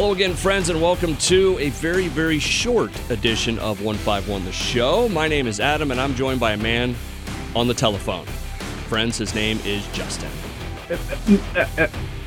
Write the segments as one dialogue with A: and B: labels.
A: Hello again, friends, and welcome to a very, very short edition of 151 The Show. My name is Adam, and I'm joined by a man on the telephone. Friends, his name is Justin.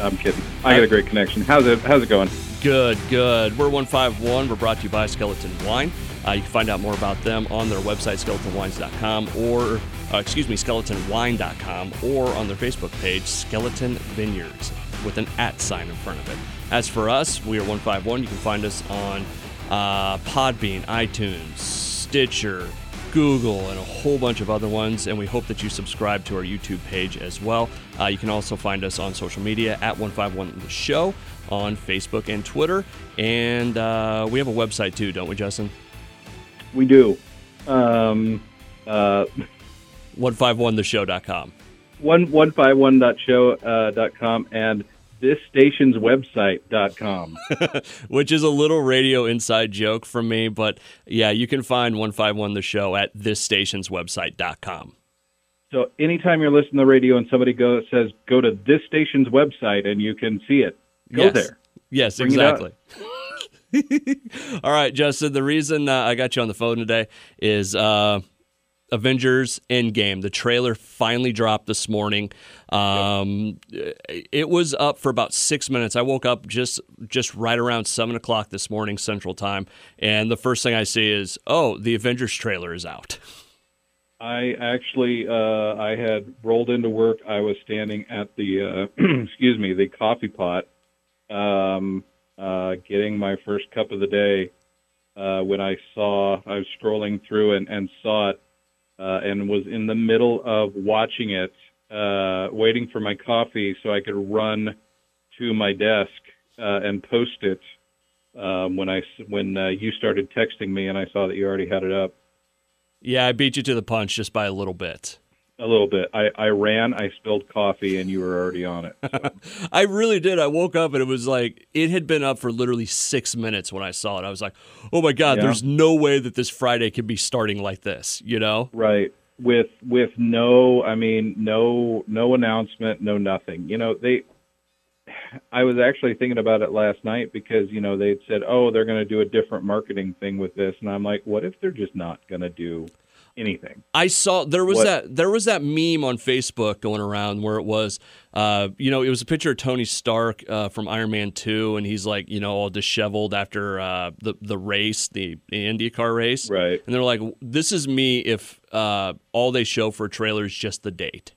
B: I'm kidding. I got a great connection. How's it? How's it going?
A: Good, good. We're 151. We're brought to you by Skeleton Wine. Uh, you can find out more about them on their website, skeletonwines.com, or, uh, excuse me, skeletonwine.com, or on their Facebook page, Skeleton Vineyards, with an at sign in front of it. As for us, we are 151. You can find us on uh, Podbean, iTunes, Stitcher, Google, and a whole bunch of other ones. And we hope that you subscribe to our YouTube page as well. Uh, you can also find us on social media at 151 The Show on Facebook and Twitter. And uh, we have a website too, don't we, Justin?
B: We do. Um, uh,
A: 151theshow.com.
B: One one five one dot show uh, dot com and this station's website.
A: Which is a little radio inside joke from me, but yeah, you can find 151 the show at this station's website.com.
B: So anytime you're listening to the radio and somebody goes says go to this station's website and you can see it, go
A: yes.
B: there.
A: Yes,
B: Bring
A: exactly. All right, Justin. The reason uh, I got you on the phone today is uh, Avengers Endgame. The trailer finally dropped this morning. Um, It was up for about six minutes. I woke up just just right around seven o'clock this morning Central Time, and the first thing I see is, oh, the Avengers trailer is out.
B: I actually uh, I had rolled into work. I was standing at the uh, excuse me the coffee pot, um, uh, getting my first cup of the day. Uh, when I saw I was scrolling through and, and saw it, uh, and was in the middle of watching it, uh, waiting for my coffee so I could run to my desk uh, and post it. Um, when I when uh, you started texting me and I saw that you already had it up.
A: Yeah, I beat you to the punch just by a little bit.
B: A little bit. I, I ran, I spilled coffee, and you were already on it. So,
A: I really did. I woke up and it was like it had been up for literally six minutes when I saw it. I was like, "Oh my god,
B: Yeah.
A: there's no way that this Friday could be starting like this." You know?
B: right. With with no, I mean, no no announcement, no nothing. You know, they. I was actually thinking about it last night because you know they'd said, oh, they're going to do a different marketing thing with this, and I'm like, what if they're just not going to do anything?
A: I saw there was
B: What-
A: that there was that meme on Facebook going around where it was, uh, you know, it was a picture of Tony Stark uh, from Iron Man Two, and he's like, you know, all disheveled after uh, the the race, the, the IndyCar race,
B: Right.
A: And they're like, "This is me if uh, all they show for a trailer is just the date."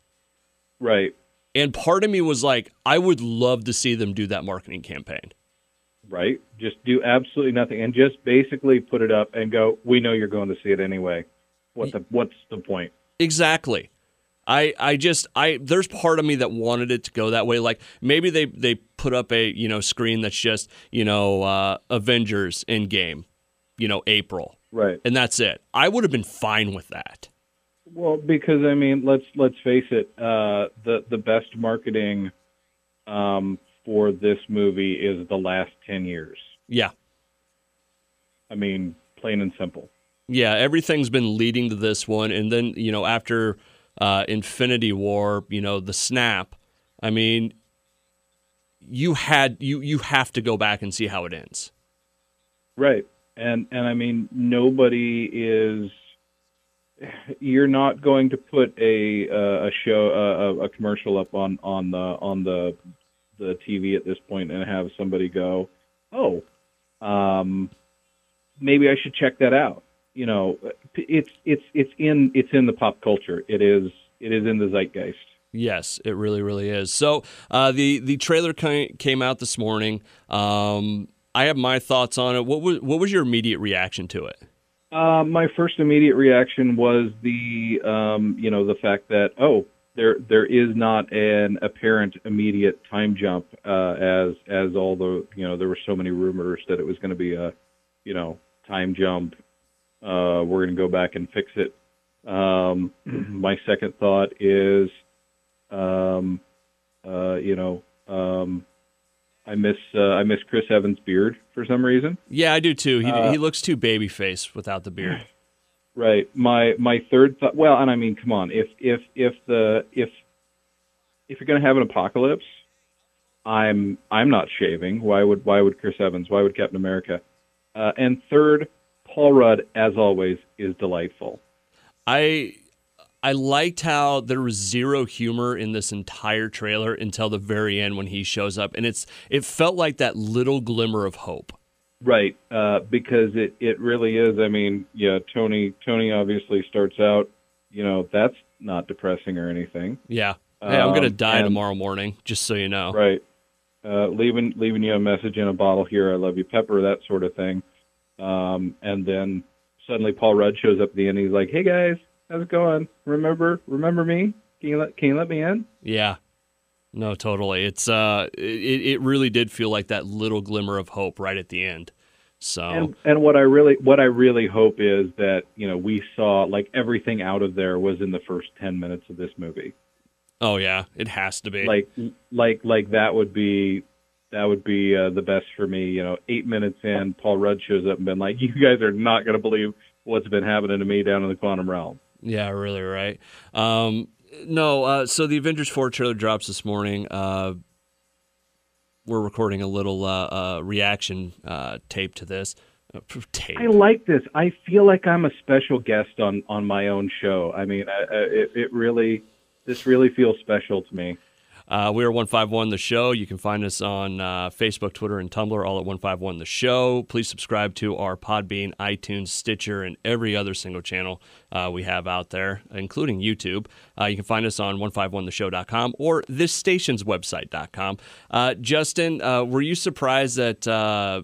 B: Right.
A: And part of me was like, I would love to see them do that marketing campaign.
B: Right. Just do absolutely nothing, and just basically put it up and go. We know you're going to see it anyway. What the What's the point?
A: Exactly. I, I just I there's part of me that wanted it to go that way. Like maybe they they put up a you know screen that's just you know uh, Avengers Endgame, you know April,
B: Right.
A: and that's it. I would have been fine with that.
B: Well, because I mean, let's let's face it. Uh, the the best marketing um, for this movie is the last ten years.
A: Yeah,
B: I mean, plain and simple.
A: Yeah. Everything's been leading to this one, and then you know after uh, Infinity War, you know the snap. I mean, you had you you have to go back and see how it ends.
B: Right. And and I mean, nobody is. You're not going to put a uh, a show a, a commercial up on on the on the the TV at this point and have somebody go, oh, um, maybe I should check that out. You know, it's it's it's in it's in the pop culture. It is it is in the zeitgeist.
A: Yes, it really, really is. So uh, the the trailer came out this morning. Um, I have my thoughts on it. What was what was your immediate reaction to it?
B: Uh, my first immediate reaction was the, um, you know, the fact that oh, there there is not an apparent immediate time jump uh, as as all the you know there were so many rumors that it was going to be a, you know, time jump. Uh, we're going to go back and fix it. Um, my second thought is, um, uh, you know, um, I miss uh, I miss Chris Evans' beard for some reason.
A: Yeah, I do too. He
B: Uh,
A: he looks too baby faced without the beard.
B: Right. My my third thought. Well, and I mean, come on. If if if the if if you're going to have an apocalypse, I'm I'm not shaving. Why would why would Chris Evans? Why would Captain America? Uh, and third, Paul Rudd, as always, is delightful.
A: I I liked how there was zero humor in this entire trailer until the very end when he shows up, and it's it felt like that little glimmer of hope.
B: Right, uh, because it it really is. I mean, yeah, Tony Tony obviously starts out. You know, that's not depressing or anything.
A: Yeah. Hey, I'm gonna
B: Um,
A: die
B: and-
A: tomorrow morning, just so you know.
B: Right. Uh, leaving leaving you a message in a bottle here. I love you, Pepper. That sort of thing. Um, and then suddenly Paul Rudd shows up at the end. He's like, "Hey guys, how's it going? Remember remember me? Can you let can you let me in?"
A: Yeah. No, totally. It's uh it, it really did feel like that little glimmer of hope right at the end. So
B: And and what I really what I really hope is that you know we saw like everything out of there was in the first ten minutes of this movie.
A: Oh yeah, it has to be.
B: Like like like that would be that would be uh, the best for me. You know, eight minutes in, Paul Rudd shows up and been like, "You guys are not going to believe what's been happening to me down in the quantum realm."
A: Yeah, really right. Um, no, uh, so the Avengers 4 trailer drops this morning. Uh, we're recording a little uh, uh, reaction uh, tape to this. Tape.
B: I like this. I feel like I'm a special guest on on my own show. I mean, I, I, it, it really this really feels special to me.
A: Uh, we are 151 The Show. You can find us on uh, Facebook, Twitter, and Tumblr, all at 151 The Show. Please subscribe to our Podbean, iTunes, Stitcher, and every other single channel uh, we have out there, including YouTube. Uh, you can find us on 151theshow.com or this station's website.com. Uh, Justin, uh, were you surprised that uh,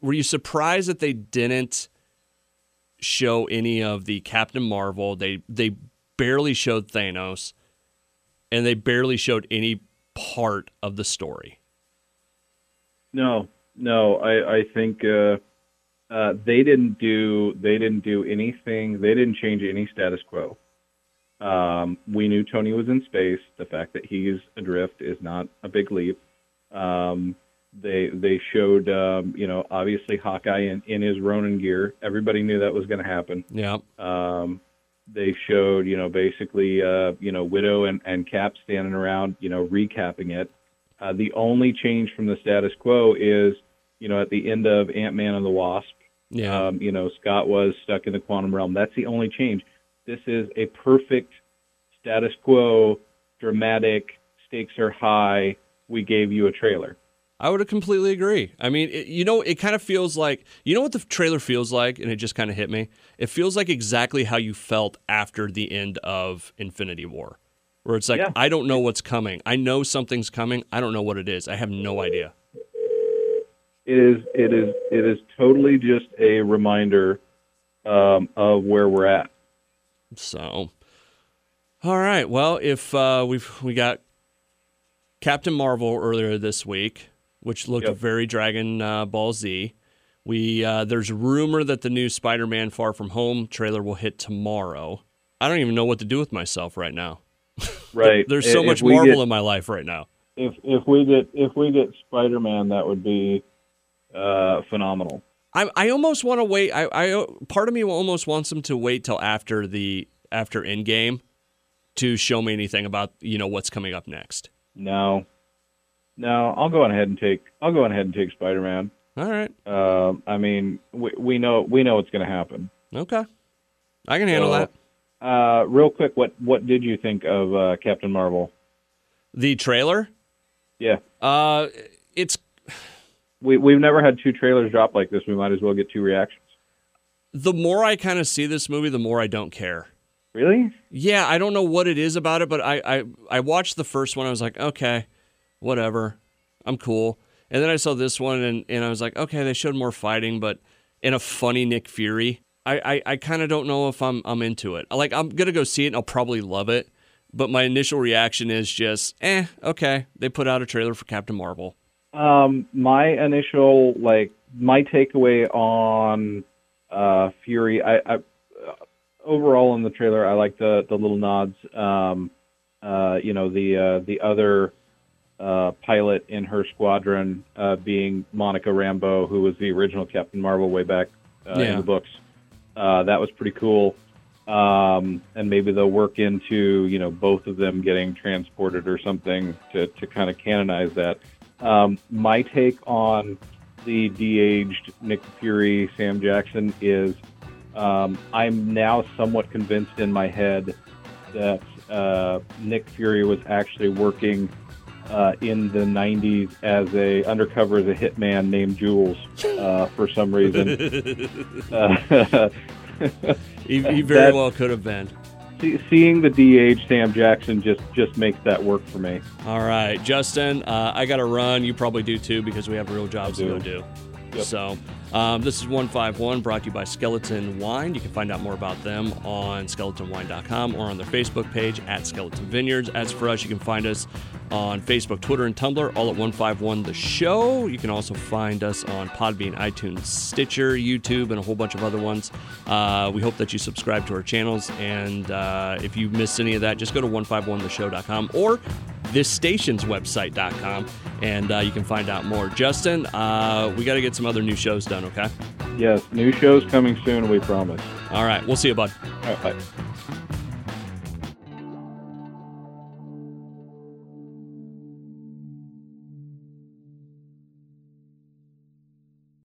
A: were you surprised that they didn't show any of the Captain Marvel? They they barely showed Thanos and they barely showed any part of the story.
B: No, no. I I think uh, uh, they didn't do they didn't do anything. They didn't change any status quo. Um, we knew Tony was in space. The fact that he's adrift is not a big leap. Um, they they showed um, you know obviously Hawkeye in, in his Ronin gear. Everybody knew that was going to happen.
A: Yeah.
B: Um, they showed, you know, basically, uh, you know, Widow and, and Cap standing around, you know, recapping it. Uh, the only change from the status quo is, you know, at the end of Ant Man and the Wasp,
A: Yeah.
B: um, you know, Scott was stuck in the quantum realm. That's the only change. This is a perfect status quo, dramatic, stakes are high. We gave you a trailer.
A: I would have completely agree. I mean, it, you know, it kind of feels like, you know what the trailer feels like? And it just kind of hit me. It feels like exactly how you felt after the end of Infinity War, where it's like,
B: Yeah.
A: I don't know what's coming. I know something's coming. I don't know what it is. I have no idea.
B: It is, it is, it is totally just a reminder um, of where we're at.
A: So, all right. Well, if uh, we've we got Captain Marvel earlier this week, which looked
B: Yep.
A: very Dragon uh, Ball Z. We uh, there's a rumor that the new Spider-Man Far From Home trailer will hit tomorrow. I don't even know what to do with myself right now.
B: Right.
A: There's so
B: If
A: much Marvel
B: get-
A: in my life right now.
B: if if we get if we get Spider Man, that would be uh, phenomenal.
A: I I almost want to wait. I I part of me almost wants them to wait till after the after Endgame to show me anything about you know what's coming up next.
B: No, no, I'll go on ahead and take I'll go on ahead and take Spider Man.
A: All right.
B: Um, I mean, we, we know we know what's going to happen.
A: Okay. I can handle
B: So,
A: that.
B: Uh, real quick, what what did you think of uh, Captain Marvel?
A: The trailer,
B: Yeah,
A: uh, it's
B: we we've never had two trailers drop like this. We might as well get two reactions.
A: the more I kind of see this movie, the more I don't care.
B: Really?
A: Yeah, I don't know what it is about it, but I, I, I watched the first one. I was like, okay, whatever. I'm cool. And then I saw this one and, and I was like, okay, they showed more fighting, but in a funny Nick Fury. I, I, I kind of don't know if I'm I'm into it. Like I'm gonna go see it and I'll probably love it. But my initial reaction is just, eh, okay. They put out a trailer for Captain Marvel.
B: Um, my initial like my takeaway on uh, Fury, I, I overall in the trailer, I like the the little nods. Um, uh, you know, the uh, the other uh, pilot in her squadron uh, being Monica Rambeau, who was the original Captain Marvel way back uh,
A: Yeah.
B: in the books. Uh, that was pretty cool. um, and maybe they'll work into you know both of them getting transported or something to to kind of canonize that. Um, my take on the de-aged Nick Fury Sam Jackson is um, I'm now somewhat convinced in my head that uh, Nick Fury was actually working uh, in the 90s as a undercover as a hitman named Jules uh, for some reason. Uh,
A: he, he very
B: That-
A: well could have been.
B: see- seeing the de-aged Sam Jackson just just makes that work for me.
A: All right, Justin, uh, I got to run. You probably do too because we have real jobs to go
B: do.
A: do.
B: Yep.
A: So, um, this is 151 brought to you by Skeleton Wine. You can find out more about them on skeletonwine.com or on their Facebook page at Skeleton Vineyards. As for us, you can find us on Facebook, Twitter, and Tumblr, all at 151 The Show. You can also find us on Podbean, iTunes, Stitcher, YouTube, and a whole bunch of other ones. Uh, we hope that you subscribe to our channels. And uh, if you missed any of that, just go to 151theshow.com or this station's website.com and uh, you can find out more. Justin, uh, we got to get some other new shows done, okay?
B: Yes, new shows coming soon. We promise.
A: All right, we'll see you, bud.
B: All right, bye.